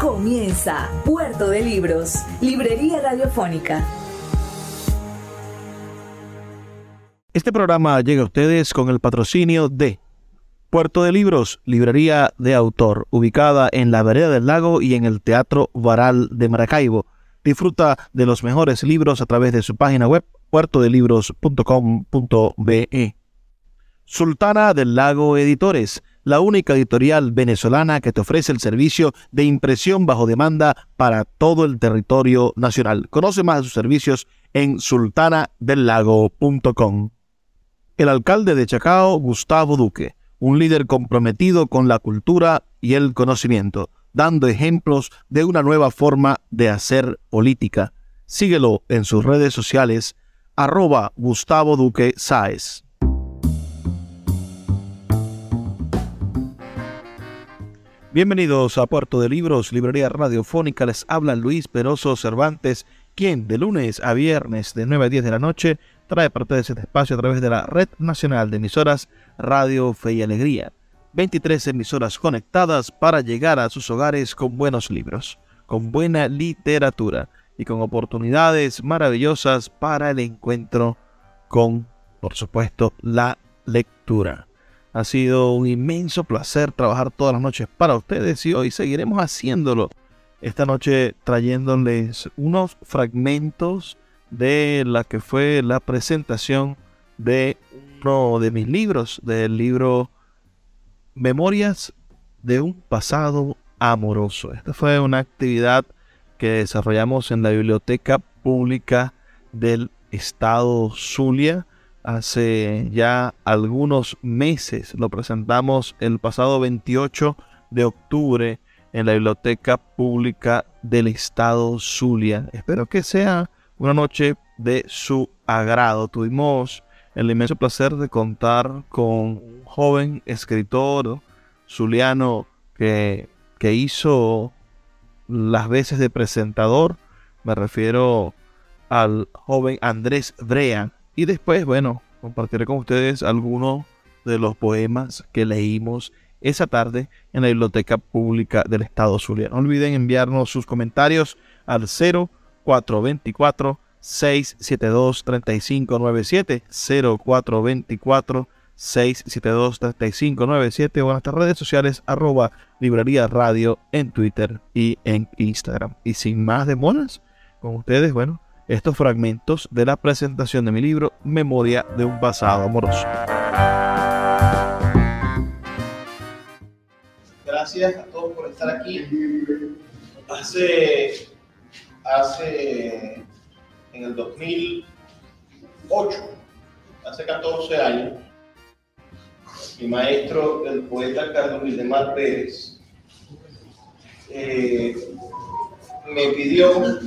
Comienza Puerto de Libros, Librería Radiofónica. Este programa llega a ustedes con el patrocinio de Puerto de Libros, librería de autor, ubicada en la vereda del lago y en el Teatro Varal de Maracaibo. Disfruta de los mejores libros a través de su página web puertodelibros.com.be. Sultana del Lago Editores, la única editorial venezolana que te ofrece el servicio de impresión bajo demanda para todo el territorio nacional. Conoce más de sus servicios en sultanadelago.com. El alcalde de Chacao, Gustavo Duque, un líder comprometido con la cultura y el conocimiento, dando ejemplos de una nueva forma de hacer política. Síguelo en sus redes sociales, arroba Gustavo Duque Sáez. Bienvenidos a Puerto de Libros, Librería Radiofónica. Les habla Luis Peroso Cervantes, quien de lunes a viernes de 9 a 10 de la noche trae parte de este espacio a través de la Red Nacional de Emisoras Radio Fe y Alegría. 23 emisoras conectadas para llegar a sus hogares con buenos libros, con buena literatura y con oportunidades maravillosas para el encuentro con, por supuesto, la lectura. Ha sido un inmenso placer trabajar todas las noches para ustedes y hoy seguiremos haciéndolo. Esta noche trayéndoles unos fragmentos de la que fue la presentación de uno de mis libros, del libro Memorias de un pasado amoroso. Esta fue una actividad que desarrollamos en la Biblioteca Pública del Estado Zulia hace ya algunos meses. Lo presentamos el pasado 28 de octubre en la Biblioteca Pública del Estado Zulia. Espero que sea una noche de su agrado. Tuvimos el inmenso placer de contar con un joven escritor zuliano que, que hizo las veces de presentador. Me refiero al joven Andrés Brea, y después, bueno, compartiré con ustedes algunos de los poemas que leímos esa tarde en la Biblioteca Pública del Estado Zulia. No olviden enviarnos sus comentarios al 0424 672 3597 0424 672 3597 o en nuestras redes sociales arroba librería radio en Twitter y en Instagram. Y sin más demoras, con ustedes, bueno, estos fragmentos de la presentación de mi libro Memoria de un pasado amoroso. Gracias a todos por estar aquí. Hace, hace en el 2008, hace 14 años, mi maestro, el poeta Carlos Vildemar Pérez, eh, me pidió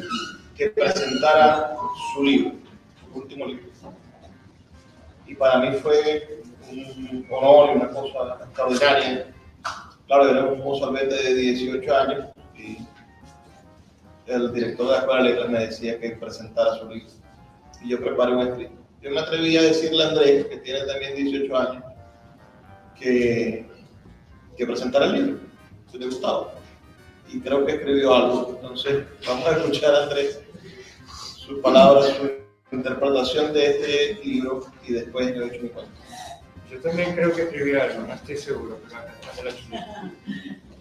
que presentara su libro, su último libro. Y para mí fue un honor y una cosa extraordinaria. Claro, era un mozalbete de 18 años y el director de la Escuela de Letras me decía que presentara su libro. Y yo preparé un escrito. Yo me atreví a decirle a Andrés, que tiene también 18 años, que, que presentara el libro, si le gustaba. Y creo que escribió algo. Entonces, vamos a escuchar a Andrés sus palabras, su interpretación de este libro y después yo he hecho mi cuento. Yo también creo que escribí algo, no estoy seguro, pero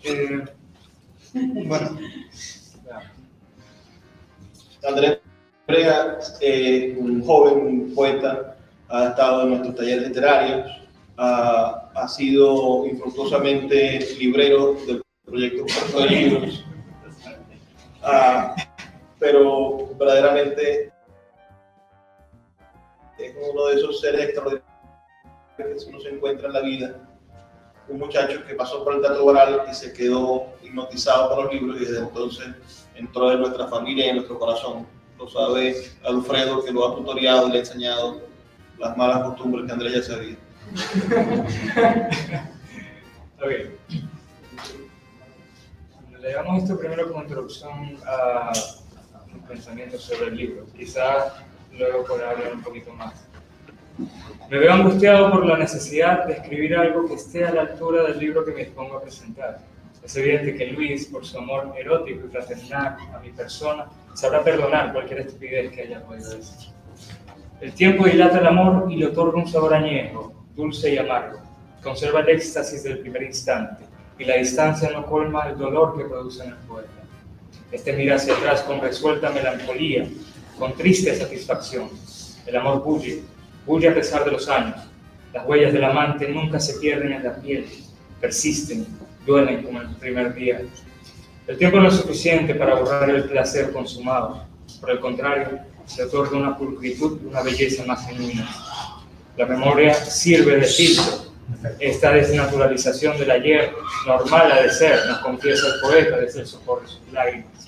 eh, bueno. Andrés Brega, eh, un joven poeta, ha estado en nuestros talleres literarios, ha, ha sido infructuosamente librero del proyecto Puerto. Ah, pero verdaderamente es uno de esos seres extraordinarios que uno se encuentra en la vida un muchacho que pasó por el teatro oral y se quedó hipnotizado por los libros y desde entonces entró en nuestra familia y en nuestro corazón. Lo sabe Alfredo, que lo ha tutoriado y le ha enseñado las malas costumbres que Andrés ya sabía. Ok. Leamos esto primero como introducción a un pensamiento sobre el libro. Quizás luego podrá hablar un poquito más. Me veo angustiado por la necesidad de escribir algo que esté a la altura del libro que me dispongo a presentar. Es evidente que Luis, por su amor erótico y fraternal a mi persona, sabrá perdonar cualquier estupidez que haya podido decir. El tiempo dilata el amor y le otorga un sabor añejo, dulce y amargo. Conserva el éxtasis del primer instante y la distancia no colma el dolor que produce en el. Este mira hacia atrás con resuelta melancolía, con triste satisfacción. El amor bulle, bulle a pesar de los años. Las huellas del amante nunca se pierden en la piel, persisten, duelen como el primer día. El tiempo no es suficiente para borrar el placer consumado. Por el contrario, se otorga una pulcritud una belleza más genuina. La memoria sirve de filtro. Esta desnaturalización del ayer, normal ha de ser, nos confiesa el poeta desde el socorro de sus lágrimas.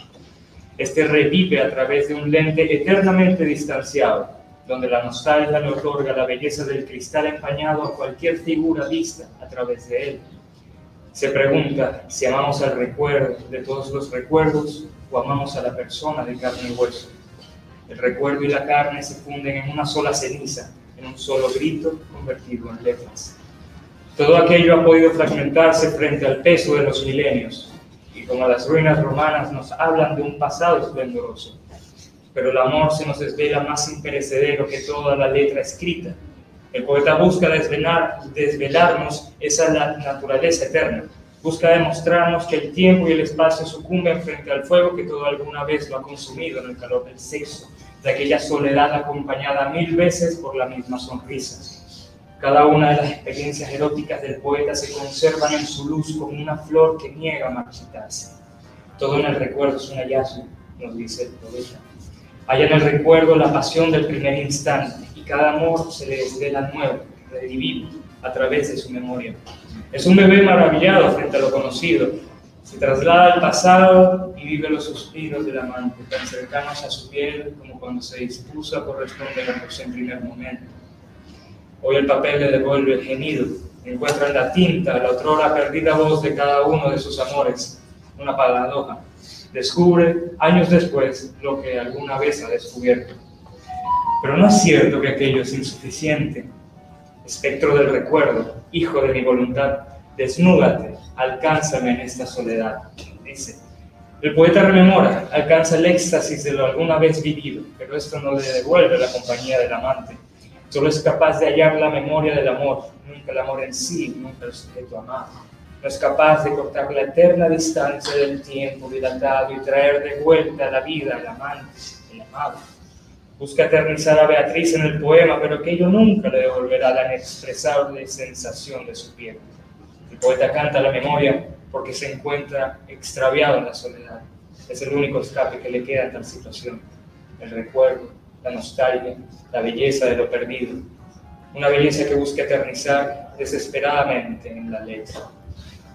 Este revive a través de un lente eternamente distanciado, donde la nostalgia le otorga la belleza del cristal empañado a cualquier figura vista a través de él. Se pregunta si amamos al recuerdo de todos los recuerdos o amamos a la persona de carne y hueso. El recuerdo y la carne se funden en una sola ceniza, en un solo grito convertido en letras. Todo aquello ha podido fragmentarse frente al peso de los milenios, y como las ruinas romanas nos hablan de un pasado esplendoroso. Pero el amor se nos desvela más imperecedero que toda la letra escrita. El poeta busca desvelar, desvelarnos esa naturaleza eterna, busca demostrarnos que el tiempo y el espacio sucumben frente al fuego que todo alguna vez lo ha consumido en el calor del sexo, de aquella soledad acompañada mil veces por la misma sonrisa. Cada una de las experiencias eróticas del poeta se conservan en su luz como una flor que niega marchitarse. Todo en el recuerdo es un hallazgo, nos dice el poeta. Hay en el recuerdo la pasión del primer instante y cada amor se le desvela nuevo, redivivo, a través de su memoria. Es un bebé maravillado frente a lo conocido, se traslada al pasado y vive los suspiros del amante, tan cercanos a su piel como cuando se dispuso a corresponder a en primer momento. Hoy el papel le devuelve el gemido, encuentra en la tinta la otrora perdida voz de cada uno de sus amores, una paradoja. Descubre, años después, lo que alguna vez ha descubierto. Pero no es cierto que aquello es insuficiente. Espectro del recuerdo, hijo de mi voluntad, desnúdate, alcánzame en esta soledad, dice. El poeta rememora, alcanza el éxtasis de lo alguna vez vivido, pero esto no le devuelve la compañía del amante. Solo es capaz de hallar la memoria del amor, nunca el amor en sí, nunca el sujeto amado. No es capaz de cortar la eterna distancia del tiempo dilatado y traer de vuelta a la vida al amante, el amado. Busca eternizar a Beatriz en el poema, pero aquello nunca le devolverá la inexpresable sensación de su piel. El poeta canta la memoria porque se encuentra extraviado en la soledad. Es el único escape que le queda en tal situación. El recuerdo, la nostalgia, la belleza de lo perdido. Una belleza que busca eternizar desesperadamente en la letra.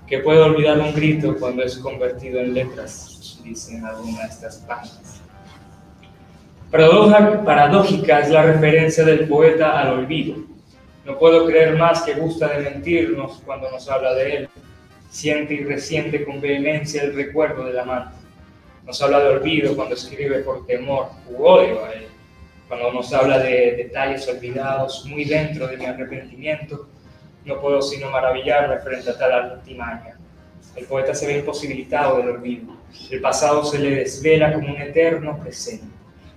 Que puede olvidar un grito cuando es convertido en letras, dicen algunas de estas páginas. Paradoja, paradójica es la referencia del poeta al olvido. No puedo creer más que gusta de mentirnos cuando nos habla de él siente y resiente con vehemencia el recuerdo del amante. Nos habla de olvido cuando escribe por temor u odio a él. Cuando nos habla de detalles olvidados muy dentro de mi arrepentimiento, no puedo sino maravillarme frente a tal artimaña. El poeta se ve imposibilitado del olvido. El pasado se le desvela como un eterno presente.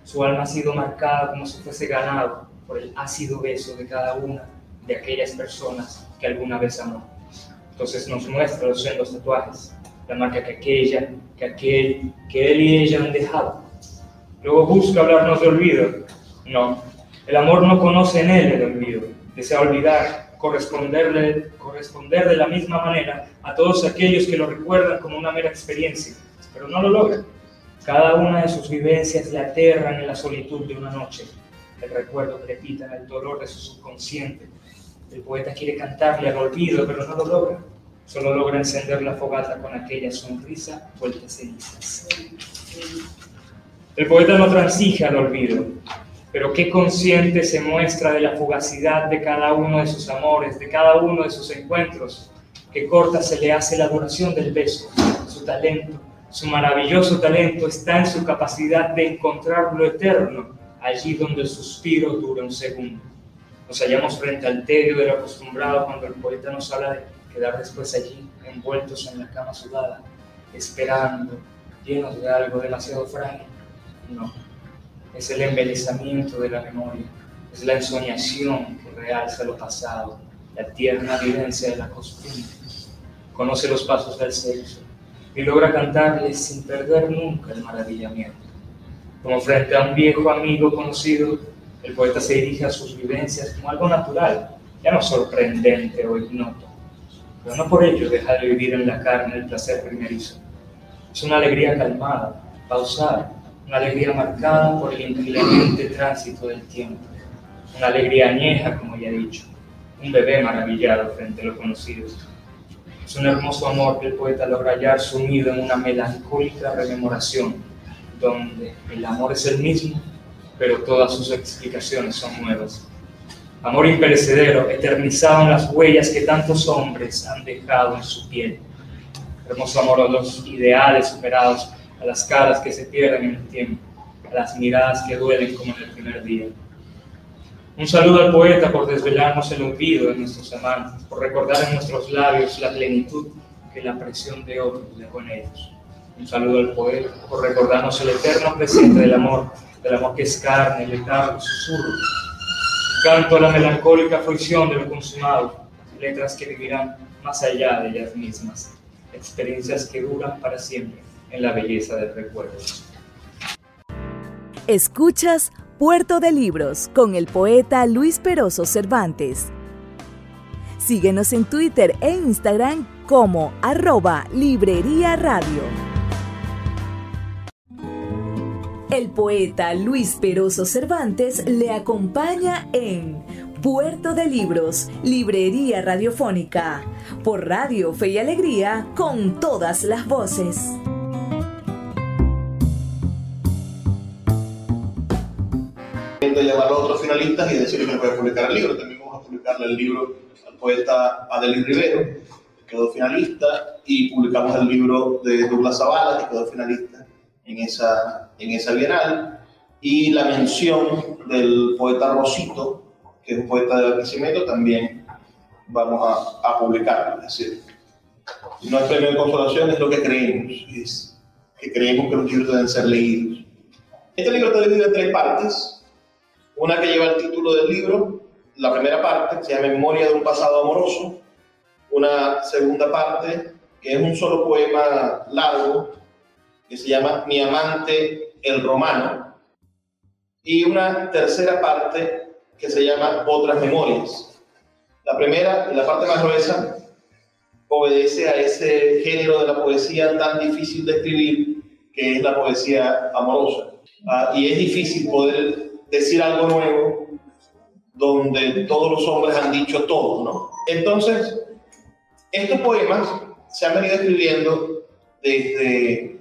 Su alma ha sido marcada como si fuese ganado por el ácido beso de cada una de aquellas personas que alguna vez amó. Entonces nos muestra los sendos tatuajes, la marca que aquella, que aquel, que él y ella han dejado. Luego busca hablarnos de olvido. No, el amor no conoce en él el olvido. Desea olvidar, corresponderle, corresponder de la misma manera a todos aquellos que lo recuerdan como una mera experiencia, pero no lo logra. Cada una de sus vivencias le aterran en la solitud de una noche. El recuerdo crepita en el dolor de su subconsciente. El poeta quiere cantarle al olvido, pero no lo logra. solo logra encender la fogata con aquella sonrisa vuelta a cenizas. El poeta no transige al olvido, pero qué consciente se muestra de la fugacidad de cada uno de sus amores, de cada uno de sus encuentros, que corta se le hace la duración del beso, su talento, su maravilloso talento está en su capacidad de encontrar lo eterno allí donde el suspiro dura un segundo. Nos hallamos frente al tedio de lo acostumbrado cuando el poeta nos habla de quedar después allí, envueltos en la cama sudada, esperando, llenos de algo demasiado frágil. No, es el embelezamiento de la memoria, es la ensoñación que realza lo pasado, la tierna vivencia de la costumbre. Conoce los pasos del sexo y logra cantarles sin perder nunca el maravillamiento. Como frente a un viejo amigo conocido, el poeta se dirige a sus vivencias como algo natural, ya no sorprendente o ignoto, pero no por ello deja de vivir en la carne el placer primerizo. Es una alegría calmada, pausada, una alegría marcada por el inclemente tránsito del tiempo, una alegría añeja, como ya he dicho, un bebé maravillado frente a lo conocido. Es un hermoso amor que el poeta logra hallar sumido en una melancólica rememoración, donde el amor es el mismo, pero todas sus explicaciones son nuevas. Amor imperecedero, eternizado en las huellas que tantos hombres han dejado en su piel. Hermoso amor a los ideales superados, a las caras que se pierden en el tiempo, a las miradas que duelen como en el primer día. Un saludo al poeta por desvelarnos el olvido de nuestros amantes, por recordar en nuestros labios la plenitud que la presión de otros dejó en ellos. Un saludo al poeta por recordarnos el eterno presente del amor, del amor que es carne, letargo, susurro. Canto a la melancólica fruición de lo consumado, letras que vivirán más allá de ellas mismas, experiencias que duran para siempre en la belleza del recuerdo. Escuchas Puerto de Libros con el poeta Luis Peroso Cervantes. Síguenos en Twitter e Instagram como arroba Librería Radio. El poeta Luis Peroso Cervantes le acompaña en Puerto de Libros, Librería Radiofónica, por Radio Fe y Alegría, con todas las voces. Llamar a otros finalistas y decirle que puede publicar el libro. También vamos a publicarle el libro al poeta Adelín Rivero, que quedó finalista, y publicamos el libro de Douglas Zavala, que quedó finalista en esa, en esa bienal, y la mención del poeta Rosito, que es un poeta de Barquisimeto, también vamos a, a publicar. Es decir, no es premio de consolación, es lo que creemos, es que creemos que los libros deben ser leídos. Este libro está dividido en tres partes. Una que lleva el título del libro, la primera parte, se llama Memoria de un pasado amoroso. Una segunda parte, que es un solo poema largo, que se llama Mi amante, el romano. Y una tercera parte, que se llama Otras memorias. La primera, la parte más gruesa, obedece a ese género de la poesía tan difícil de escribir, que es la poesía amorosa. Ah, y es difícil poder decir algo nuevo donde todos los hombres han dicho todo, ¿no? Entonces, estos poemas se han venido escribiendo desde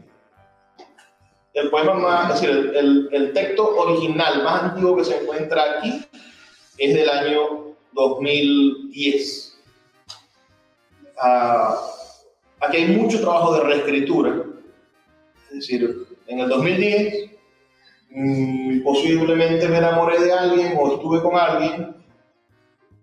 el poema más, es decir, el, texto original más antiguo que se encuentra aquí es del año 2010. Ah, aquí hay mucho trabajo de reescritura. Es decir, en el 2010 Mm, posiblemente me enamoré de alguien o estuve con alguien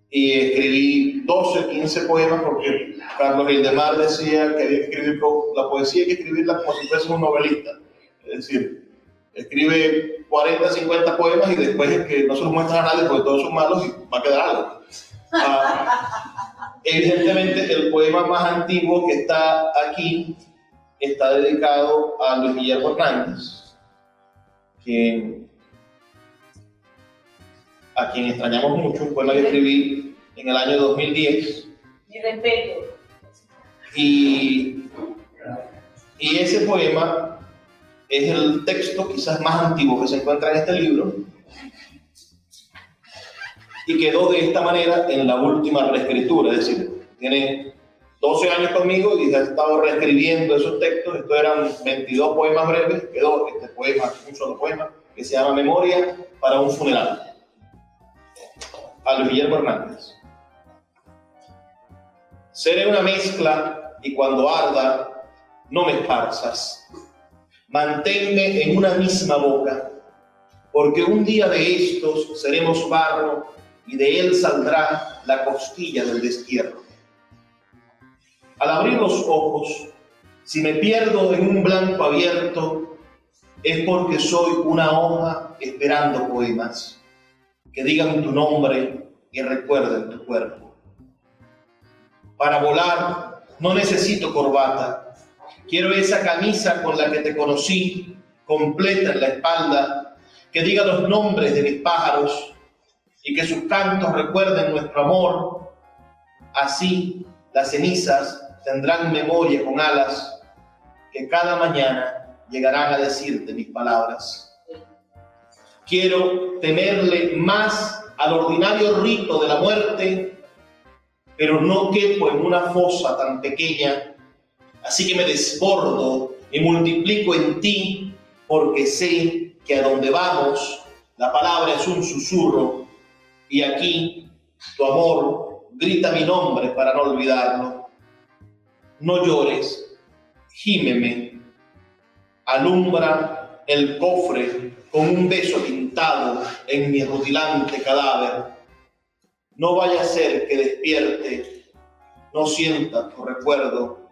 y escribí 12, 15 poemas porque Carlos Hildemar decía que había que escribir la poesía, hay que escribirla como si fuese un novelista. Es decir, escribe 40, 50 poemas y después es que no se los muestras a nadie porque todos son malos y va a quedar algo. Ah, evidentemente, el poema más antiguo que está aquí está dedicado a Luis Guillermo Hernández a quien extrañamos mucho, un poema que escribí en el año 2010. Mi respeto. Y, y ese poema es el texto quizás más antiguo que se encuentra en este libro y quedó de esta manera en la última reescritura, es decir, tiene 12 años conmigo y he estado reescribiendo esos textos. Estos eran 22 poemas breves, quedó este poema, un solo poema, que se llama Memoria para un funeral. A Luis Guillermo Hernández. Seré una mezcla y cuando arda, no me esparzas. Manténme en una misma boca, porque un día de estos seremos barro y de él saldrá la costilla del destierro. Al abrir los ojos, si me pierdo en un blanco abierto, es porque soy una hoja esperando poemas que digan tu nombre y recuerden tu cuerpo. Para volar no necesito corbata. Quiero esa camisa con la que te conocí, completa en la espalda, que diga los nombres de mis pájaros y que sus cantos recuerden nuestro amor. Así las cenizas tendrán memoria con alas que cada mañana llegarán a decirte mis palabras. Quiero temerle más al ordinario rito de la muerte, pero no quepo en una fosa tan pequeña, así que me desbordo y multiplico en ti, porque sé que a donde vamos la palabra es un susurro y aquí tu amor grita mi nombre para no olvidarlo. No llores, gímeme, alumbra el cofre con un beso pintado en mi rutilante cadáver. No vaya a ser que despierte, no sienta tu recuerdo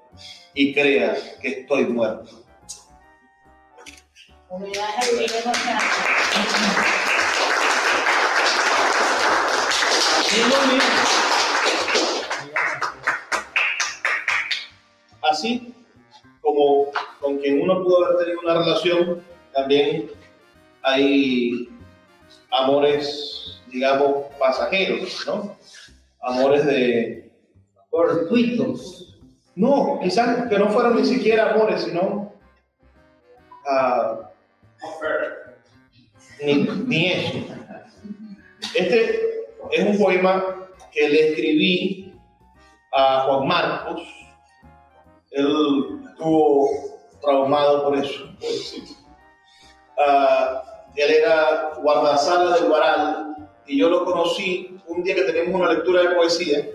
y crea que estoy muerto. Así como con quien uno pudo haber tenido una relación, también hay amores, digamos, pasajeros, ¿no? Amores de... Fortuitos. No, quizás que no fueran ni siquiera amores, sino... Uh, ni, ni eso. Este es un poema que le escribí a Juan Marcos. Él estuvo traumado por eso. Uh, él era guardasala del Guaral y yo lo conocí un día que teníamos una lectura de poesía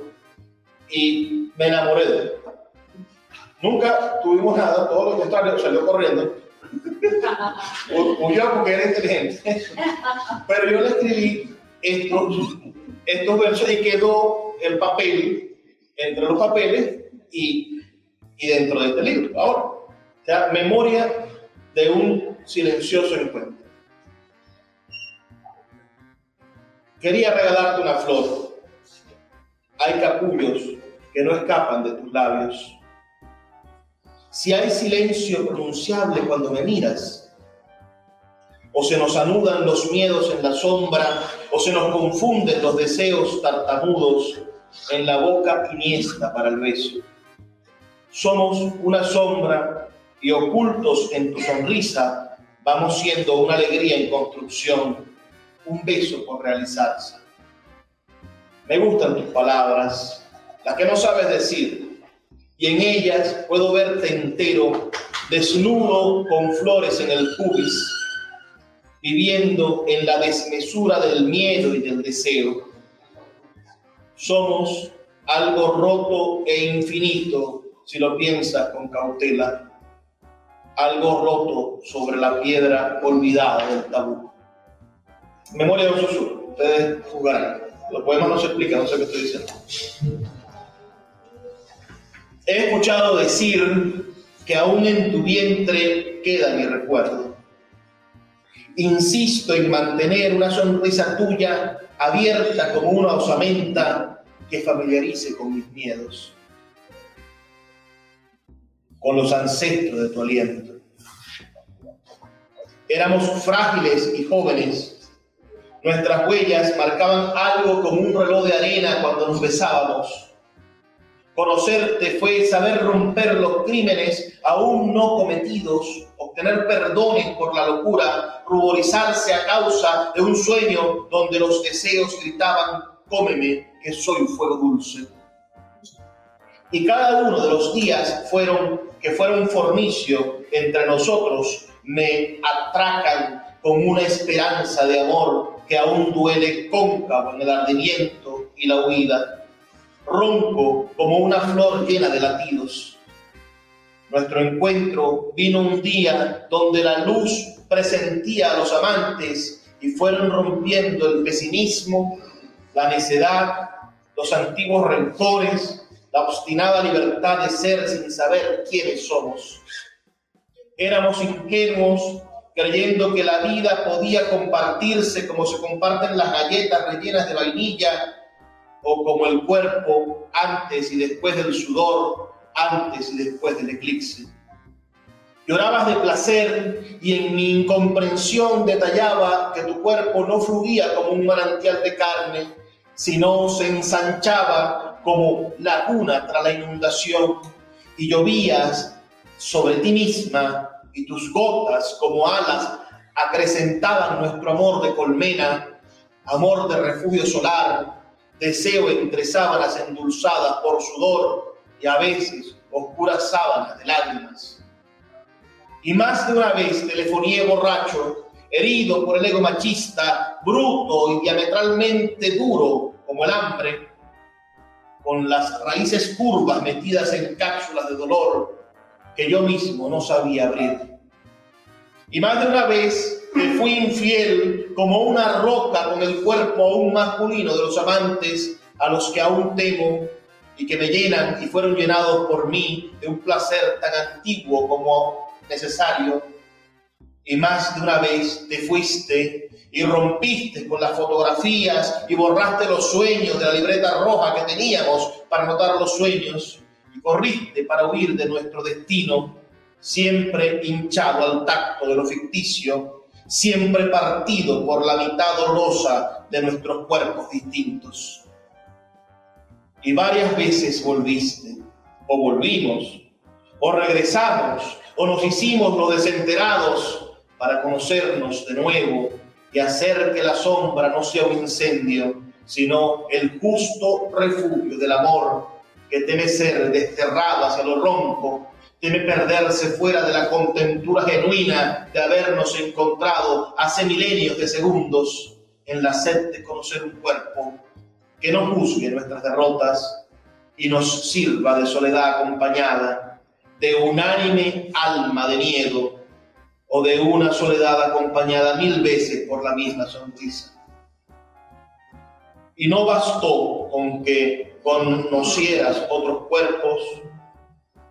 y me enamoré de él. Nunca tuvimos nada, todo lo contrario, salió corriendo. Huyó porque era inteligente. Pero yo le escribí estos estos versos y quedó el papel entre los papeles y, y dentro de este libro. Ahora, o sea, memoria de un silencioso encuentro. Quería regalarte una flor. Hay capullos que no escapan de tus labios. Si hay silencio pronunciable cuando me miras, o se nos anudan los miedos en la sombra, o se nos confunden los deseos tartamudos en la boca iniesta para el beso. Somos una sombra y ocultos en tu sonrisa vamos siendo una alegría en construcción, un beso por realizarse. Me gustan tus palabras, las que no sabes decir, y en ellas puedo verte entero, desnudo con flores en el pubis, viviendo en la desmesura del miedo y del deseo. Somos algo roto e infinito, si lo piensas con cautela, algo roto sobre la piedra olvidada del tabú. Memoria de un susurro, ustedes jugarán. Los poemas no se explican, no sé qué estoy diciendo. He escuchado decir que aún en tu vientre queda mi recuerdo Insisto en mantener una sonrisa tuya abierta como una osamenta que familiarice con mis miedos, con los ancestros de tu aliento. Éramos frágiles y jóvenes. Nuestras huellas marcaban algo como un reloj de arena cuando nos besábamos Conocerte fue saber romper los crímenes aún no cometidos, obtener perdones por la locura, ruborizarse a causa de un sueño donde los deseos gritaban, cómeme, que soy fuego dulce. Y cada uno de los días fueron, que fueron fornicio entre nosotros me atracan con una esperanza de amor que aún duele cóncavo en el ardimiento y la huida. Ronco como una flor llena de latidos. Nuestro encuentro vino un día donde la luz presentía a los amantes y fueron rompiendo el pesimismo, la necedad, los antiguos rencores, la obstinada libertad de ser sin saber quiénes somos. Éramos ingenuos creyendo que la vida podía compartirse como se comparten las galletas rellenas de vainilla o como el cuerpo antes y después del sudor, antes y después del eclipse. Llorabas de placer y en mi incomprensión detallaba que tu cuerpo no fluía como un manantial de carne, sino se ensanchaba como laguna tras la inundación y llovías sobre ti misma y tus gotas como alas acrecentaban nuestro amor de colmena, amor de refugio solar, deseo entre sábanas endulzadas por sudor y a veces oscuras sábanas de lágrimas. Y más de una vez telefoné borracho, herido por el ego machista, bruto y diametralmente duro como el hambre, con las raíces curvas metidas en cápsulas de dolor que yo mismo no sabía abrir. Y más de una vez me fui infiel como una roca con el cuerpo aún masculino de los amantes a los que aún temo y que me llenan y fueron llenados por mí de un placer tan antiguo como necesario. Y más de una vez te fuiste y rompiste con las fotografías y borraste los sueños de la libreta roja que teníamos para anotar los sueños y corriste para huir de nuestro destino, siempre hinchado al tacto de lo ficticio, siempre partido por la mitad dolorosa de nuestros cuerpos distintos. Y varias veces volviste, o volvimos, o regresamos o nos hicimos los desenterados para conocernos de nuevo y hacer que la sombra no sea un incendio, sino el justo refugio del amor que teme ser desterrado hacia lo ronco, teme perderse fuera de la contentura genuina de habernos encontrado hace milenios de segundos en la sed de conocer un cuerpo que no juzgue nuestras derrotas y nos sirva de soledad acompañada de unánime alma de miedo o de una soledad acompañada mil veces por la misma sonrisa. Y no bastó con que conocieras otros cuerpos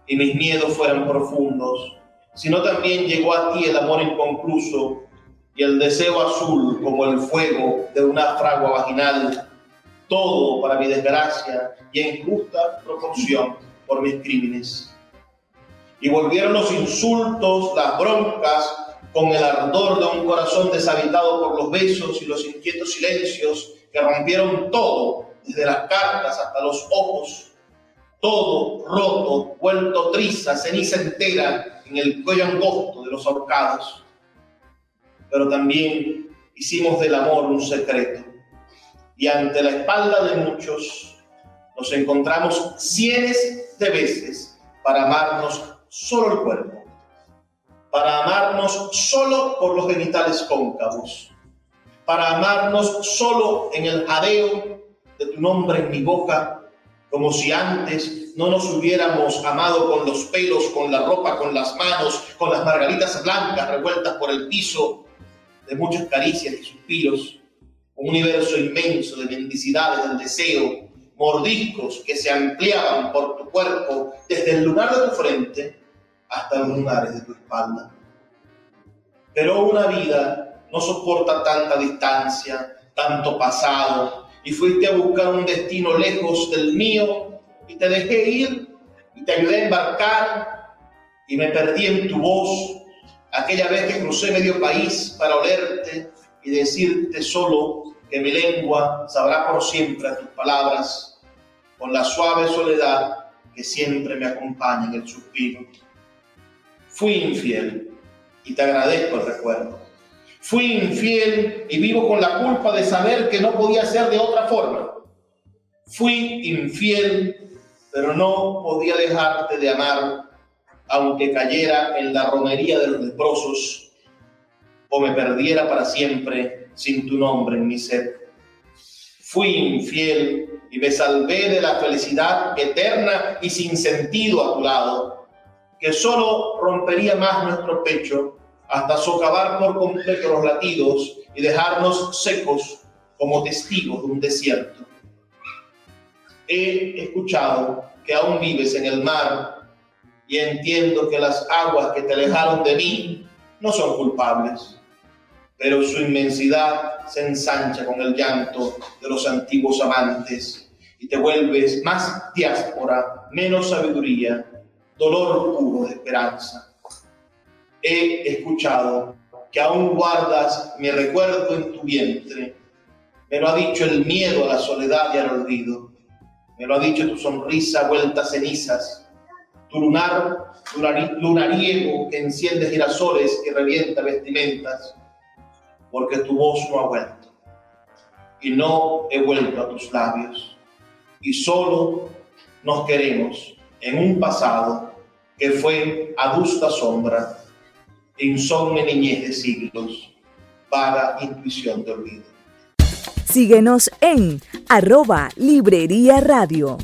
y mis miedos fueran profundos, sino también llegó a ti el amor inconcluso y el deseo azul como el fuego de una fragua vaginal, todo para mi desgracia y en justa proporción por mis crímenes y volvieron los insultos, las broncas, con el ardor de un corazón deshabitado por los besos y los inquietos silencios que rompieron todo, desde las cartas hasta los ojos, todo roto, vuelto triza, ceniza entera en el cuello angosto de los ahorcados. Pero también hicimos del amor un secreto y ante la espalda de muchos nos encontramos cientos de veces para amarnos solo el cuerpo, para amarnos solo por los genitales cóncavos, para amarnos solo en el jadeo de tu nombre en mi boca, como si antes no nos hubiéramos amado con los pelos, con la ropa, con las manos, con las margaritas blancas revueltas por el piso, de muchas caricias y suspiros, un universo inmenso de mendicidades del deseo, mordiscos que se ampliaban por tu cuerpo desde el lugar de tu frente hasta los lugares de tu espalda. Pero una vida no soporta tanta distancia, tanto pasado, y fuiste a buscar un destino lejos del mío, y te dejé ir, y te ayudé a embarcar, y me perdí en tu voz, aquella vez que crucé medio país para olerte y decirte solo que mi lengua sabrá por siempre a tus palabras, con la suave soledad que siempre me acompaña en el suspiro. Fui infiel y te agradezco el recuerdo. Fui infiel y vivo con la culpa de saber que no podía ser de otra forma. Fui infiel pero no podía dejarte de amar, aunque cayera en la romería de los leprosos o me perdiera para siempre sin tu nombre en mi ser. Fui infiel y me salvé de la felicidad eterna y sin sentido a tu lado, que solo rompería más nuestro pecho hasta socavar por completo los latidos y dejarnos secos como testigos de un desierto. He escuchado que aún vives en el mar y entiendo que las aguas que te alejaron de mí no son culpables, pero su inmensidad se ensancha con el llanto de los antiguos amantes y te vuelves más diáspora, menos sabiduría, dolor puro de esperanza. He escuchado que aún guardas mi recuerdo en tu vientre. Me lo ha dicho el miedo a la soledad y al olvido. Me lo ha dicho tu sonrisa vuelta a cenizas, tu lunar, lunariego que enciende girasoles y revienta vestimentas, porque tu voz no ha vuelto. Y no he vuelto a tus labios. Y solo nos queremos en un pasado que fue adusta sombra insomne niñez de siglos, vaga intuición de olvido. Síguenos en arroba Librería Radio.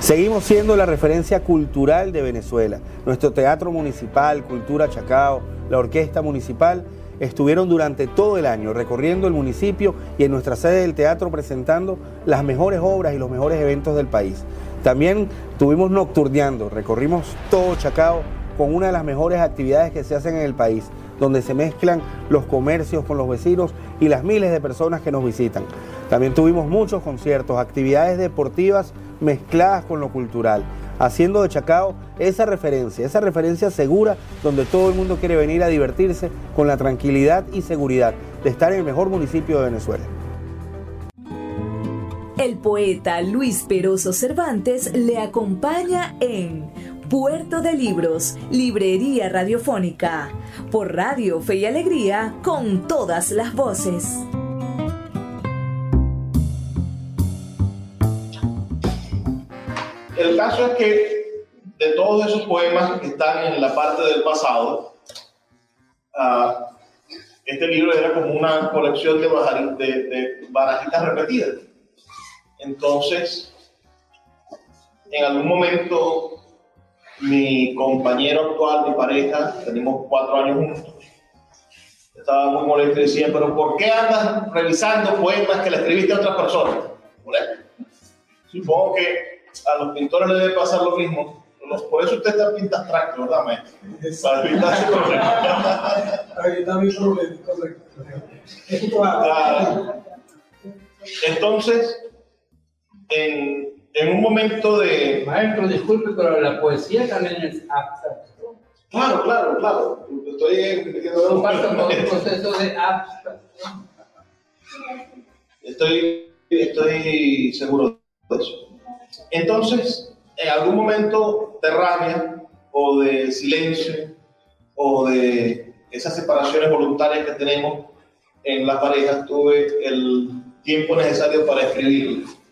Seguimos siendo la referencia cultural de Venezuela. Nuestro Teatro Municipal, Cultura Chacao, la Orquesta Municipal estuvieron durante todo el año recorriendo el municipio y en nuestra sede del teatro presentando las mejores obras y los mejores eventos del país. También tuvimos nocturneando, recorrimos todo Chacao con una de las mejores actividades que se hacen en el país, donde se mezclan los comercios con los vecinos y las miles de personas que nos visitan. También tuvimos muchos conciertos, actividades deportivas mezcladas con lo cultural, haciendo de Chacao esa referencia, esa referencia segura donde todo el mundo quiere venir a divertirse con la tranquilidad y seguridad de estar en el mejor municipio de Venezuela. El poeta Luis Peroso Cervantes le acompaña en Puerto de Libros, Librería Radiofónica, por Radio Fe y Alegría, con todas las voces. El caso es que de todos esos poemas que están en la parte del pasado, ah, este libro era como una colección de, de barajitas repetidas. Entonces, en algún momento mi compañero actual, mi pareja, tenemos cuatro años juntos, estaba muy molesto y decía, pero ¿por qué andas revisando poemas que le escribiste a otras personas? Supongo que a los pintores les debe pasar lo mismo. Por eso usted está pintando abstracto, ¿verdad, maestro? Para pintar su problema. Ahí está mi problema, Entonces, en, en un momento de... Maestro, disculpe, pero la poesía también es abstracto. Claro, claro, claro. Estoy metiendo un proceso de abstracción. Estoy, estoy seguro de eso. Entonces, en algún momento de rabia o de silencio o de esas separaciones voluntarias que tenemos en la pareja, tuve el tiempo necesario para escribirlo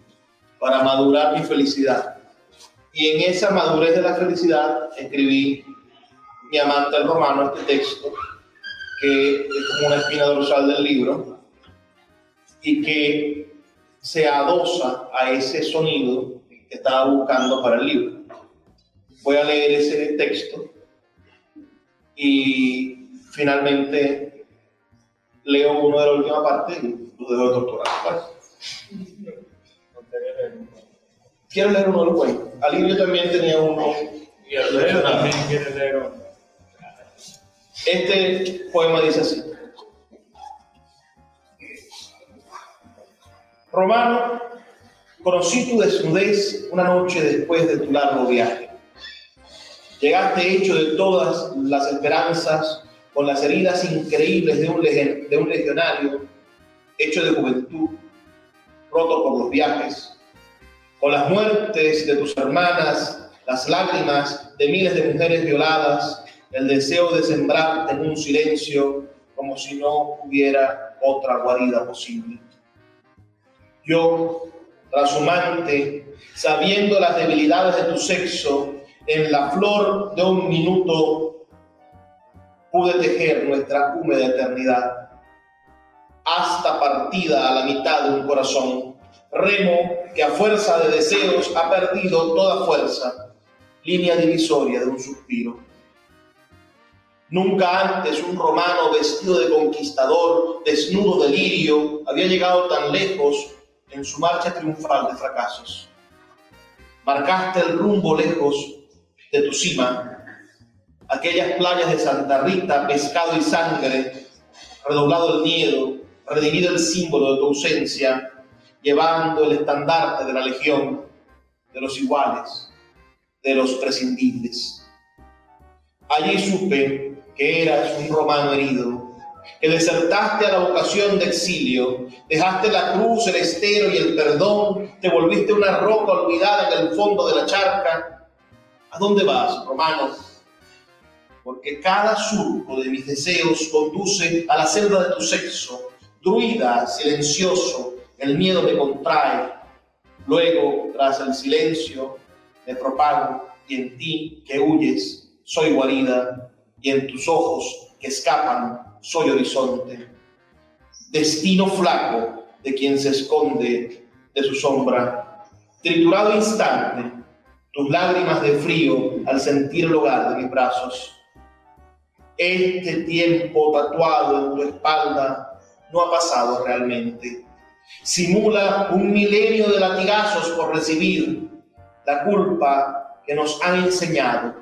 para madurar mi felicidad. Y en esa madurez de la felicidad escribí Mi amante el romano, este texto, que es como una espina dorsal del libro, y que se adosa a ese sonido que estaba buscando para el libro. Voy a leer ese texto y finalmente leo uno de la última parte y lo dejo de torturar. Quiero leer uno de los poemas. Alivio también tenía uno. Y Alfredo también quiere leer uno. Este poema dice así. Romano, conocí tu desnudez una noche después de tu largo viaje. Llegaste hecho de todas las esperanzas, con las heridas increíbles de un, legionario, hecho de juventud, roto por los viajes, con las muertes de tus hermanas, las lágrimas de miles de mujeres violadas, el deseo de sembrarte en un silencio como si no hubiera otra guarida posible. Yo, trashumante, sabiendo las debilidades de tu sexo, en la flor de un minuto pude tejer nuestra húmeda eternidad, hasta partida a la mitad de un corazón, remo que a fuerza de deseos ha perdido toda fuerza, línea divisoria de un suspiro. Nunca antes un romano vestido de conquistador, desnudo de lirio, había llegado tan lejos en su marcha triunfal de fracasos. Marcaste el rumbo lejos de tu cima, aquellas playas de Santa Rita, pescado y sangre, redoblado el miedo, redimido el símbolo de tu ausencia, llevando el estandarte de la legión, de los iguales, de los prescindibles. Allí supe que eras un romano herido, que desertaste a la vocación de exilio, dejaste la cruz, el estero y el perdón, te volviste una roca olvidada en el fondo de la charca. ¿A dónde vas, romano? Porque cada surco de mis deseos conduce a la celda de tu sexo, druida, silencioso, el miedo me contrae. Luego, tras el silencio, me propago y en ti que huyes soy guarida y en tus ojos que escapan soy horizonte. Destino flaco de quien se esconde de su sombra. Triturado instante, tus lágrimas de frío al sentir el hogar de mis brazos. Este tiempo tatuado en tu espalda no ha pasado realmente. Simula un milenio de latigazos por recibir la culpa que nos han enseñado,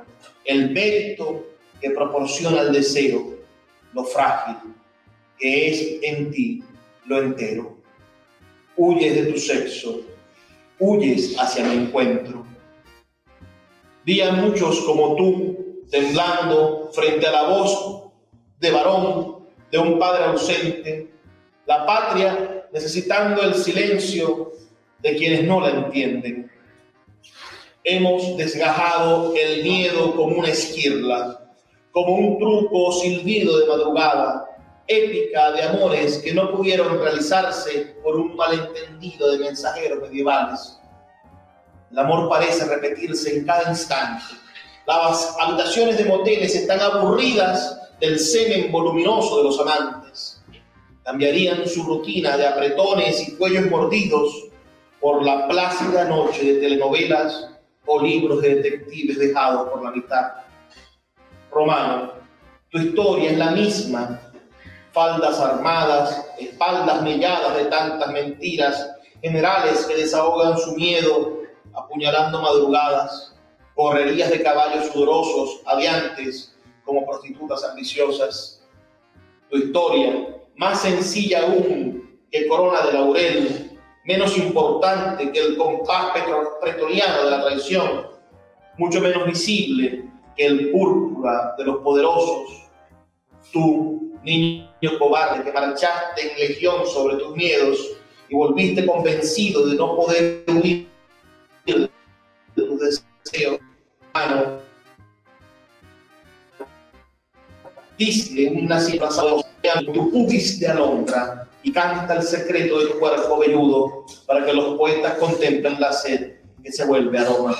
el mérito que proporciona el deseo lo frágil que es en ti lo entero. Huyes de tu sexo, huyes hacia mi encuentro. Vi a muchos como tú temblando frente a la voz de varón de un padre ausente, la patria necesitando el silencio de quienes no la entienden. Hemos desgajado el miedo como una esquirla como un truco silbido de madrugada, épica de amores que no pudieron realizarse por un malentendido de mensajeros medievales. El amor parece repetirse en cada instante. Las habitaciones de moteles están aburridas del semen voluminoso de los amantes. Cambiarían su rutina de apretones y cuellos mordidos por la plácida noche de telenovelas o libros de detectives dejados por la mitad romano. Tu historia es la misma. Faldas armadas, espaldas melladas de tantas mentiras, generales que desahogan su miedo, apuñalando madrugadas, correrías de caballos sudorosos, adiantes, como prostitutas ambiciosas. Tu historia, más sencilla aún que corona de laurel, menos importante que el compás pretoriano de la traición, mucho menos visible el púrpura de los poderosos, tú, niño cobarde, que marchaste en legión sobre tus miedos y volviste convencido de no poder huir de tus deseos humanos. Dice una situación, tu pubis de alondra y canta el secreto del cuerpo velludo para que los poetas contemplen la sed que se vuelve aroma.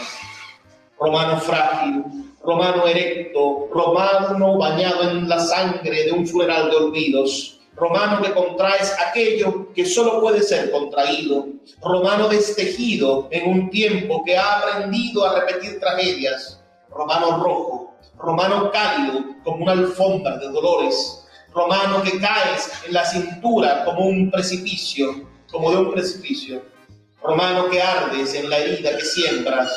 Romano frágil, romano erecto, romano bañado en la sangre de un funeral de olvidos, romano que contraes aquello que solo puede ser contraído, romano destejido en un tiempo que ha aprendido a repetir tragedias, romano rojo, romano cálido como una alfombra de dolores, romano que caes en la cintura como un precipicio, como de un precipicio, romano que ardes en la herida que siembras,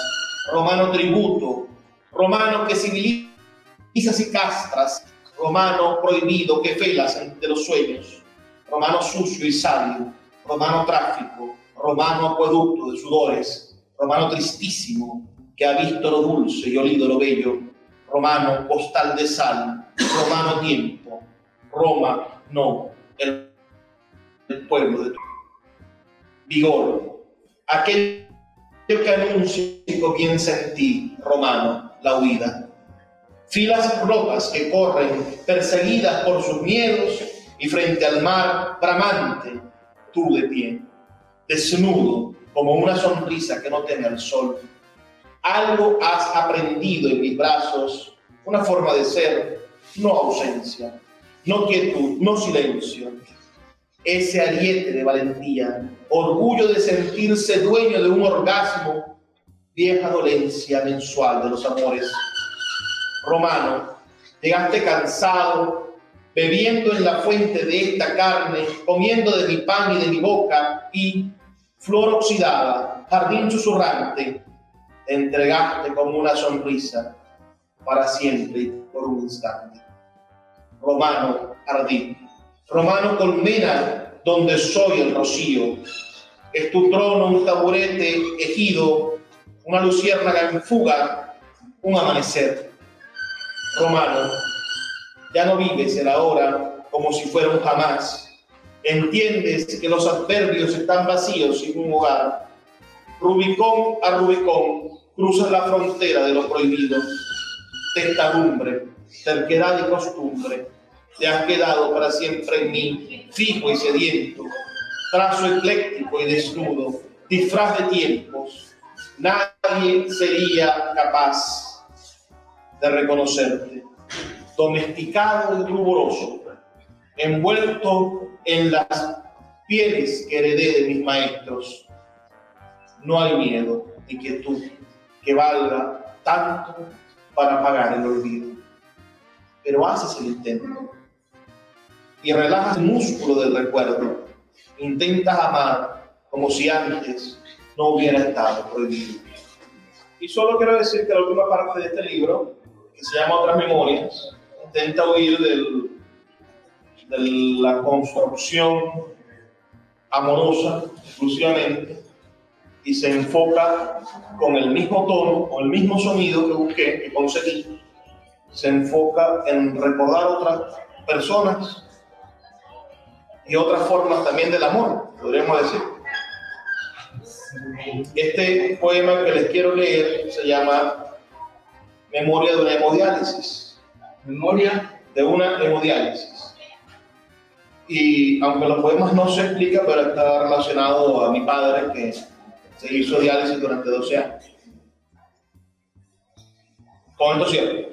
romano tributo, romano que civilizas y castras, romano prohibido que felas ante los sueños, romano sucio y sabio, romano tráfico, romano acueducto de sudores, romano tristísimo que ha visto lo dulce y olido lo bello, romano postal de sal, romano tiempo, Roma no, el, el pueblo de tu vigor, aquel que anuncia y comienza en ti, romano, la huida. Filas rotas que corren perseguidas por sus miedos y frente al mar bramante, tú de pie, desnudo, como una sonrisa que no teme el sol. Algo has aprendido en mis brazos, una forma de ser, no ausencia, no quietud, no silencio. Ese ariete de valentía, orgullo de sentirse dueño de un orgasmo, vieja dolencia mensual de los amores. Romano, llegaste cansado, bebiendo en la fuente de esta carne, comiendo de mi pan y de mi boca, y flor oxidada, jardín susurrante, te entregaste como una sonrisa para siempre y por un instante. Romano, jardín, romano colmena donde soy el rocío, es tu trono un taburete ejido, una luciérnaga en fuga, un amanecer. Romano, ya no vives el ahora como si fuera un jamás. Entiendes que los adverbios están vacíos sin un hogar. Rubicón a Rubicón cruzas la frontera de lo prohibido. Testadumbre, terquedad y costumbre. Te has quedado para siempre en mí, fijo y sediento. Trazo ecléctico y desnudo, disfraz de tiempos. Nadie sería capaz de reconocerte domesticado y ruboroso, envuelto en las pieles que heredé de mis maestros. No hay miedo ni quietud que valga tanto para pagar el olvido. Pero haces el intento y relajas el músculo del recuerdo. Intentas amar como si antes no hubiera estado prohibido. Y solo quiero decir que la última parte de este libro, que se llama Otras Memorias, intenta huir de la construcción amorosa exclusivamente y se enfoca con el mismo tono, con el mismo sonido que busqué, que conseguí, se enfoca en recordar otras personas y otras formas también del amor, podríamos decir. Este poema que les quiero leer se llama Memoria de una hemodiálisis memoria de una hemodiálisis. Y aunque los poemas no se explica, pero está relacionado a mi padre que se hizo diálisis durante 12 años. Con esto cierto.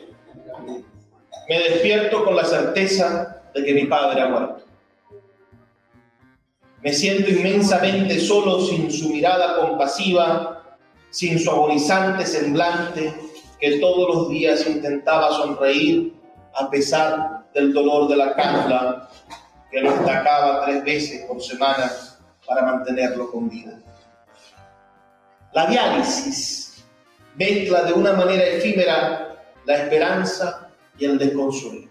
Me despierto con la certeza de que mi padre ha muerto. Me siento inmensamente solo sin su mirada compasiva, sin su agonizante semblante que todos los días intentaba sonreír a pesar del dolor de la cánula que lo atacaba tres veces por semana para mantenerlo con vida. La diálisis mezcla de una manera efímera la esperanza y el desconsuelo.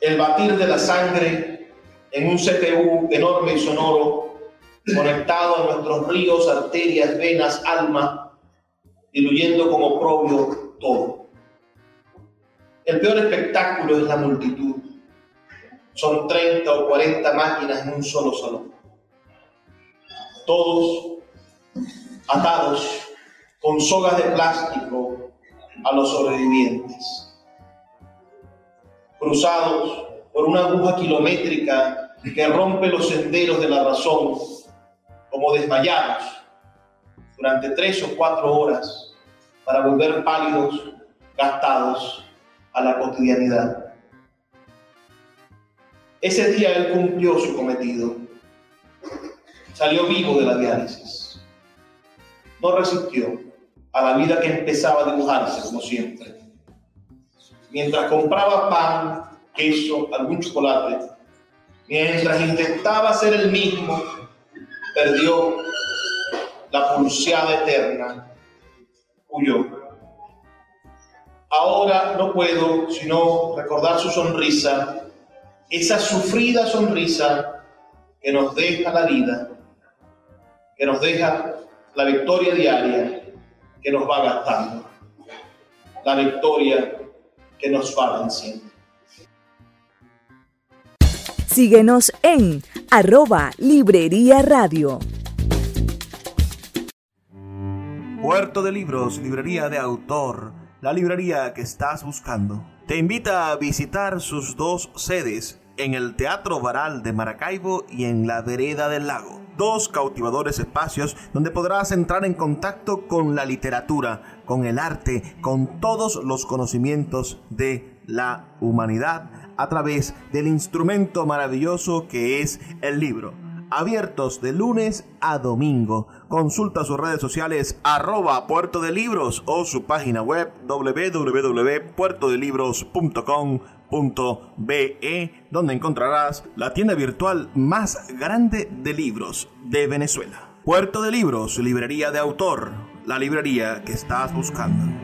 El batir de la sangre en un CPU enorme y sonoro, conectado a nuestros ríos, arterias, venas, alma, diluyendo como propio todo. El peor espectáculo es la multitud. Son 30 o 40 máquinas en un solo salón. Todos atados con sogas de plástico a los sobrevivientes. Cruzados por una aguja kilométrica que rompe los senderos de la razón, como desmayados durante tres o cuatro horas para volver pálidos, gastados a la cotidianidad. Ese día él cumplió su cometido. Salió vivo de la diálisis. No resistió a la vida que empezaba a dibujarse como siempre. Mientras compraba pan, queso, algún chocolate, mientras intentaba ser el mismo, perdió la pulseada eterna, huyó. Ahora no puedo sino recordar su sonrisa, esa sufrida sonrisa que nos deja la vida, que nos deja la victoria diaria que nos va gastando, la victoria que nos va venciendo. Síguenos en arroba Librería Radio. Puerto de Libros, Librería de Autor la librería que estás buscando. Te invita a visitar sus dos sedes en el Teatro Varal de Maracaibo y en la Vereda del Lago. dos cautivadores espacios donde podrás entrar en contacto con la literatura, con el arte, con todos los conocimientos de la humanidad a través del instrumento maravilloso que es el libro. Abiertos de lunes a domingo. Consulta sus redes sociales arroba puerto de libros o su página web www.puertodelibros.com.be donde encontrarás la tienda virtual más grande de libros de Venezuela. Puerto de Libros, librería de autor, la librería que estás buscando.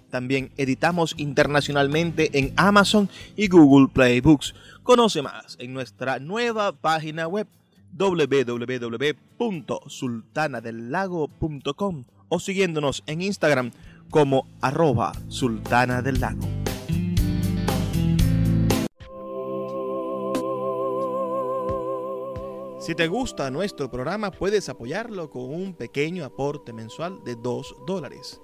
también editamos internacionalmente en Amazon y Google Play Books. Conoce más en nuestra nueva página web www.sultanadelago.com o siguiéndonos en Instagram como arroba sultana del lago. Si te gusta nuestro programa puedes apoyarlo con un pequeño aporte mensual de 2 dólares.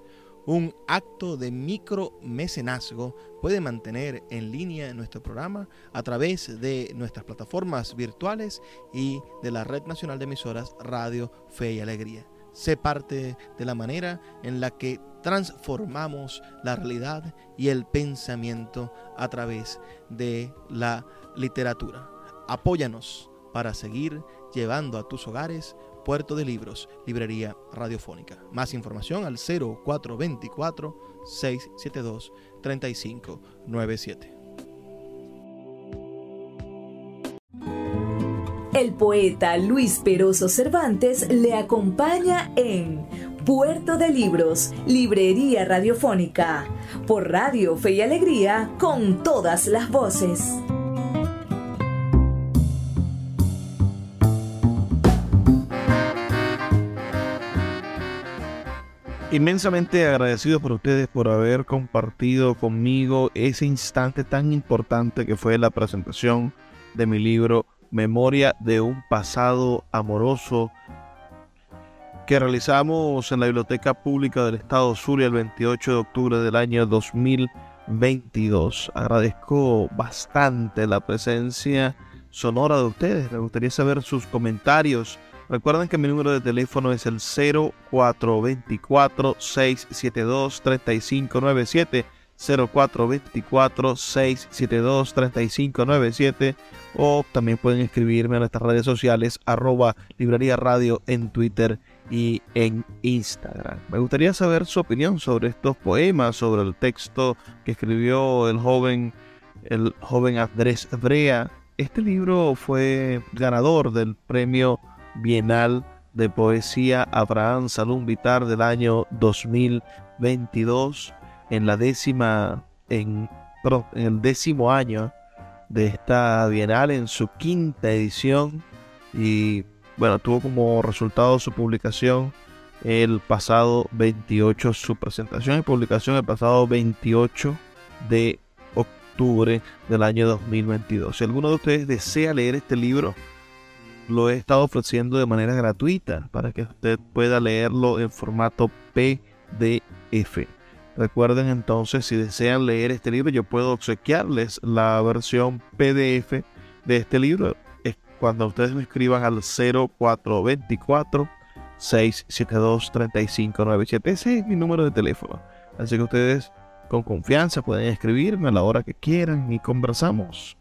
Un acto de micromecenazgo puede mantener en línea nuestro programa a través de nuestras plataformas virtuales y de la Red Nacional de Emisoras Radio Fe y Alegría. Sé parte de la manera en la que transformamos la realidad y el pensamiento a través de la literatura. Apóyanos para seguir llevando a tus hogares Puerto de Libros, Librería Radiofónica. Más información al 0424-672-3597. El poeta Luis Peroso Cervantes le acompaña en Puerto de Libros, Librería Radiofónica, por Radio Fe y Alegría, con todas las voces. Inmensamente agradecido por ustedes por haber compartido conmigo ese instante tan importante que fue la presentación de mi libro Memoria de un pasado amoroso que realizamos en la Biblioteca Pública del Estado Zulia el 28 de octubre del año 2022. Agradezco bastante la presencia sonora de ustedes. Me gustaría saber sus comentarios Recuerden que mi número de teléfono es el 0424-672-3597. 0424-672-3597 o también pueden escribirme a nuestras redes sociales arroba librería radio en Twitter y en Instagram. Me gustaría saber su opinión sobre estos poemas, sobre el texto que escribió el joven, el joven Andrés Brea. Este libro fue ganador del premio Bienal de Poesía Abraham Salón Vitar del año 2022 en la décima en el décimo año de esta Bienal en su quinta edición y bueno, tuvo como resultado su publicación el pasado 28, su presentación y publicación el pasado 28 de octubre del año 2022. Si alguno de ustedes desea leer este libro, lo he estado ofreciendo de manera gratuita para que usted pueda leerlo en formato PDF. Recuerden entonces, si desean leer este libro, yo puedo obsequiarles la versión PDF de este libro. Cuando ustedes me escriban al 0424 672 3597. Ese es mi número de teléfono. Así que ustedes con confianza pueden escribirme a la hora que quieran y conversamos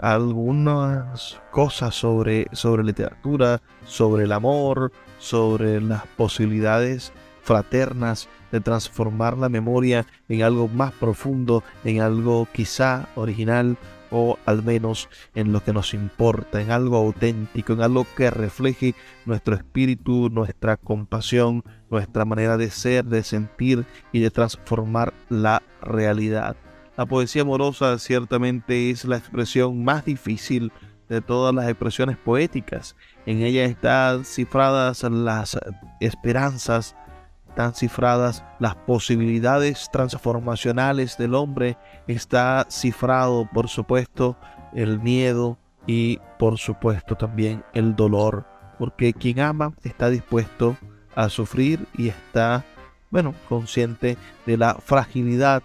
algunas cosas sobre, sobre literatura, sobre el amor, sobre las posibilidades fraternas de transformar la memoria en algo más profundo, en algo quizá original o al menos en lo que nos importa, en algo auténtico, en algo que refleje nuestro espíritu, nuestra compasión, nuestra manera de ser, de sentir y de transformar la realidad. La poesía amorosa ciertamente es la expresión más difícil de todas las expresiones poéticas. En ella están cifradas las esperanzas están cifradas las posibilidades transformacionales del hombre, está cifrado, por supuesto, el miedo y, por supuesto, también el dolor, porque quien ama está dispuesto a sufrir y está, bueno, consciente de la fragilidad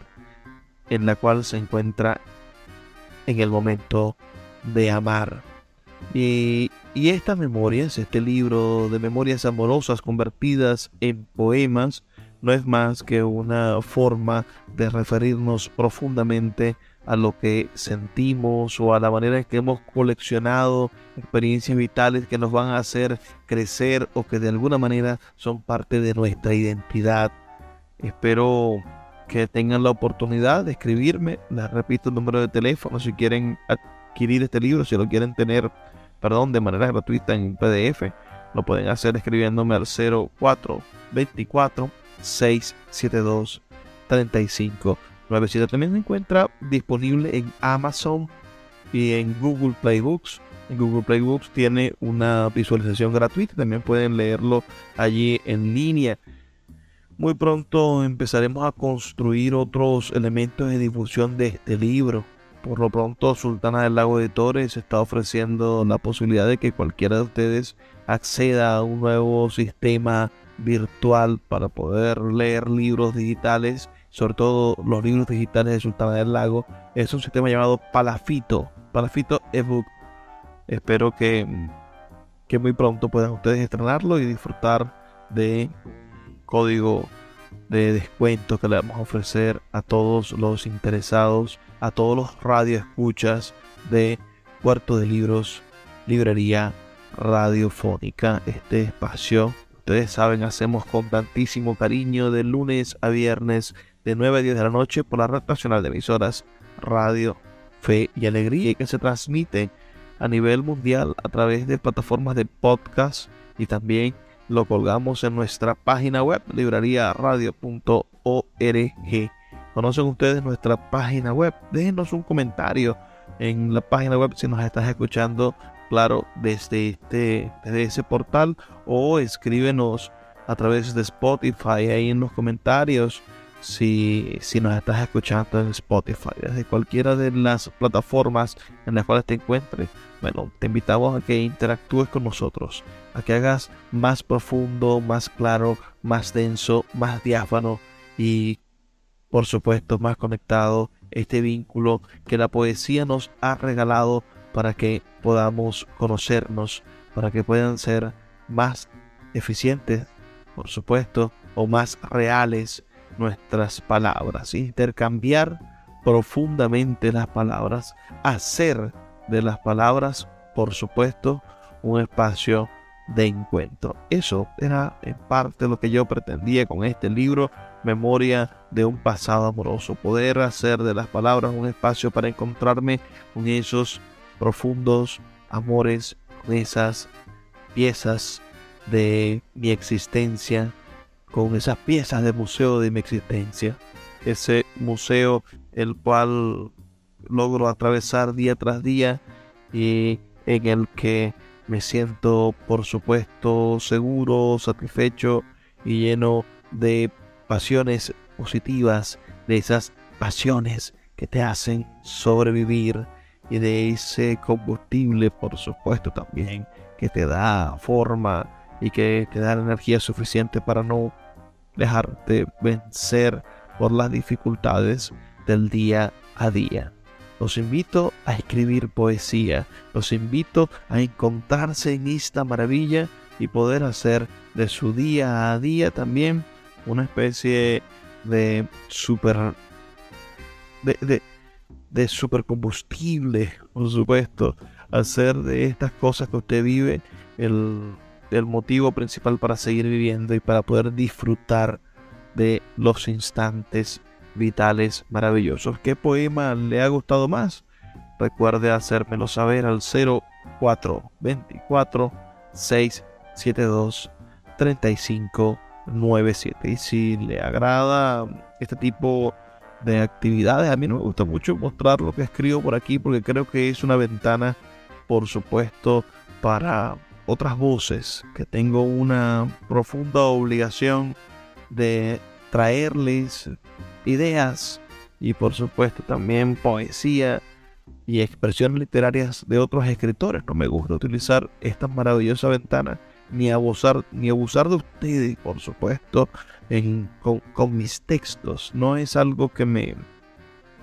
en la cual se encuentra en el momento de amar. Y, y estas memorias, este libro de memorias amorosas convertidas en poemas, no es más que una forma de referirnos profundamente a lo que sentimos o a la manera en que hemos coleccionado experiencias vitales que nos van a hacer crecer o que de alguna manera son parte de nuestra identidad. Espero que tengan la oportunidad de escribirme. Les repito el número de teléfono si quieren adquirir este libro, si lo quieren tener, perdón, de manera gratuita en PDF. Lo pueden hacer escribiéndome al 0424 672 35 97 también se encuentra disponible en Amazon y en Google Play Books. En Google Play Books tiene una visualización gratuita, también pueden leerlo allí en línea. Muy pronto empezaremos a construir otros elementos de difusión de este libro. Por lo pronto, Sultana del Lago de Torres está ofreciendo la posibilidad de que cualquiera de ustedes acceda a un nuevo sistema virtual para poder leer libros digitales, sobre todo los libros digitales de Sultana del Lago. Es un sistema llamado Palafito, Palafito ebook. Espero que, que muy pronto puedan ustedes estrenarlo y disfrutar de código de descuento que le vamos a ofrecer a todos los interesados, a todos los radioescuchas de Puerto de Libros, Librería Radiofónica. Este espacio, ustedes saben, hacemos con tantísimo cariño de lunes a viernes de 9 a 10 de la noche por la red nacional de emisoras Radio Fe y Alegría y que se transmite a nivel mundial a través de plataformas de podcast y también lo colgamos en nuestra página web, librariaradio.org. ¿Conocen ustedes nuestra página web? Déjenos un comentario en la página web si nos estás escuchando, claro, desde, este, desde ese portal o escríbenos a través de Spotify ahí en los comentarios si, nos estás escuchando en Spotify, desde cualquiera de las plataformas en las cuales te encuentres. Bueno, te invitamos a que interactúes con nosotros, a que hagas más profundo, más claro, más denso, más diáfano y, por supuesto, más conectado este vínculo que la poesía nos ha regalado para que podamos conocernos, para que puedan ser más eficientes, por supuesto, o más reales nuestras palabras, intercambiar profundamente las palabras, hacer de las palabras, por supuesto, un espacio de encuentro. Eso era en parte lo que yo pretendía con este libro, Memoria de un pasado amoroso, poder hacer de las palabras un espacio para encontrarme con esos profundos amores, con esas piezas de mi existencia, con esas piezas de museo de mi existencia, ese museo el cual logro atravesar día tras día y en el que me siento por supuesto seguro, satisfecho y lleno de pasiones positivas, de esas pasiones que te hacen sobrevivir y de ese combustible por supuesto también que te da forma y que te da energía suficiente para no dejarte vencer por las dificultades del día a día. Los invito a escribir poesía, los invito a encontrarse en esta maravilla y poder hacer de su día a día también una especie de super de, de, de supercombustible, por supuesto, hacer de estas cosas que usted vive el, el motivo principal para seguir viviendo y para poder disfrutar de los instantes vitales maravillosos. ¿Qué poema le ha gustado más? Recuerde hacérmelo saber al 0424 672 3597. Y si le agrada este tipo de actividades, a mí no me gusta mucho mostrar lo que escribo por aquí porque creo que es una ventana, por supuesto, para otras voces, que tengo una profunda obligación de traerles ideas y por supuesto también poesía y expresiones literarias de otros escritores. No me gusta utilizar esta maravillosa ventana ni abusar, ni abusar de ustedes, por supuesto, en, con, mis textos. No es algo que me,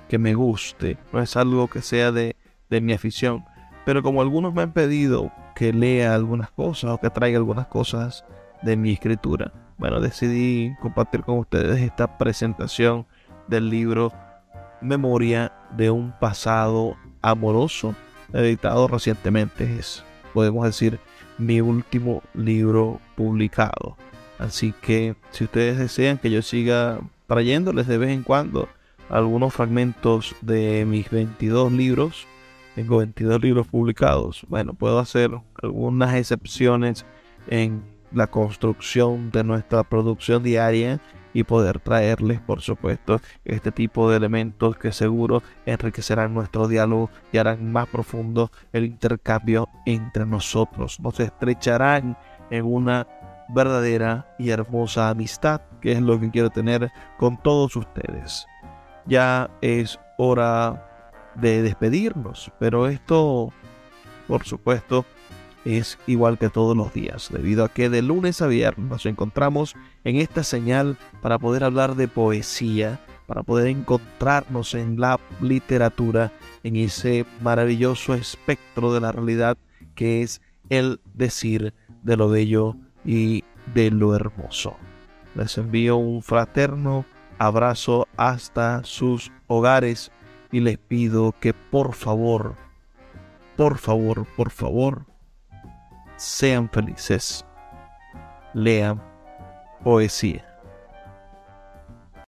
que me guste, no es algo que sea de, de mi afición. Pero como algunos me han pedido que lea algunas cosas o que traiga algunas cosas de mi escritura, bueno, decidí compartir con ustedes esta presentación del libro Memoria de un pasado amoroso, editado recientemente. Es, podemos decir, mi último libro publicado. Así que si ustedes desean que yo siga trayéndoles de vez en cuando algunos fragmentos de mis 22 libros, tengo 22 libros publicados, bueno, puedo hacer algunas excepciones en la construcción de nuestra producción diaria y poder traerles, por supuesto, este tipo de elementos que seguro enriquecerán nuestro diálogo y harán más profundo el intercambio entre nosotros. Nos estrecharán en una verdadera y hermosa amistad, que es lo que quiero tener con todos ustedes. Ya es hora de despedirnos, pero esto, por supuesto, es igual que todos los días, debido a que de lunes a viernes nos encontramos en esta señal para poder hablar de poesía, para poder encontrarnos en la literatura, en ese maravilloso espectro de la realidad que es el decir de lo bello y de lo hermoso. Les envío un fraterno abrazo hasta sus hogares y les pido que por favor, por favor, por favor, sean felices. Lean poesía.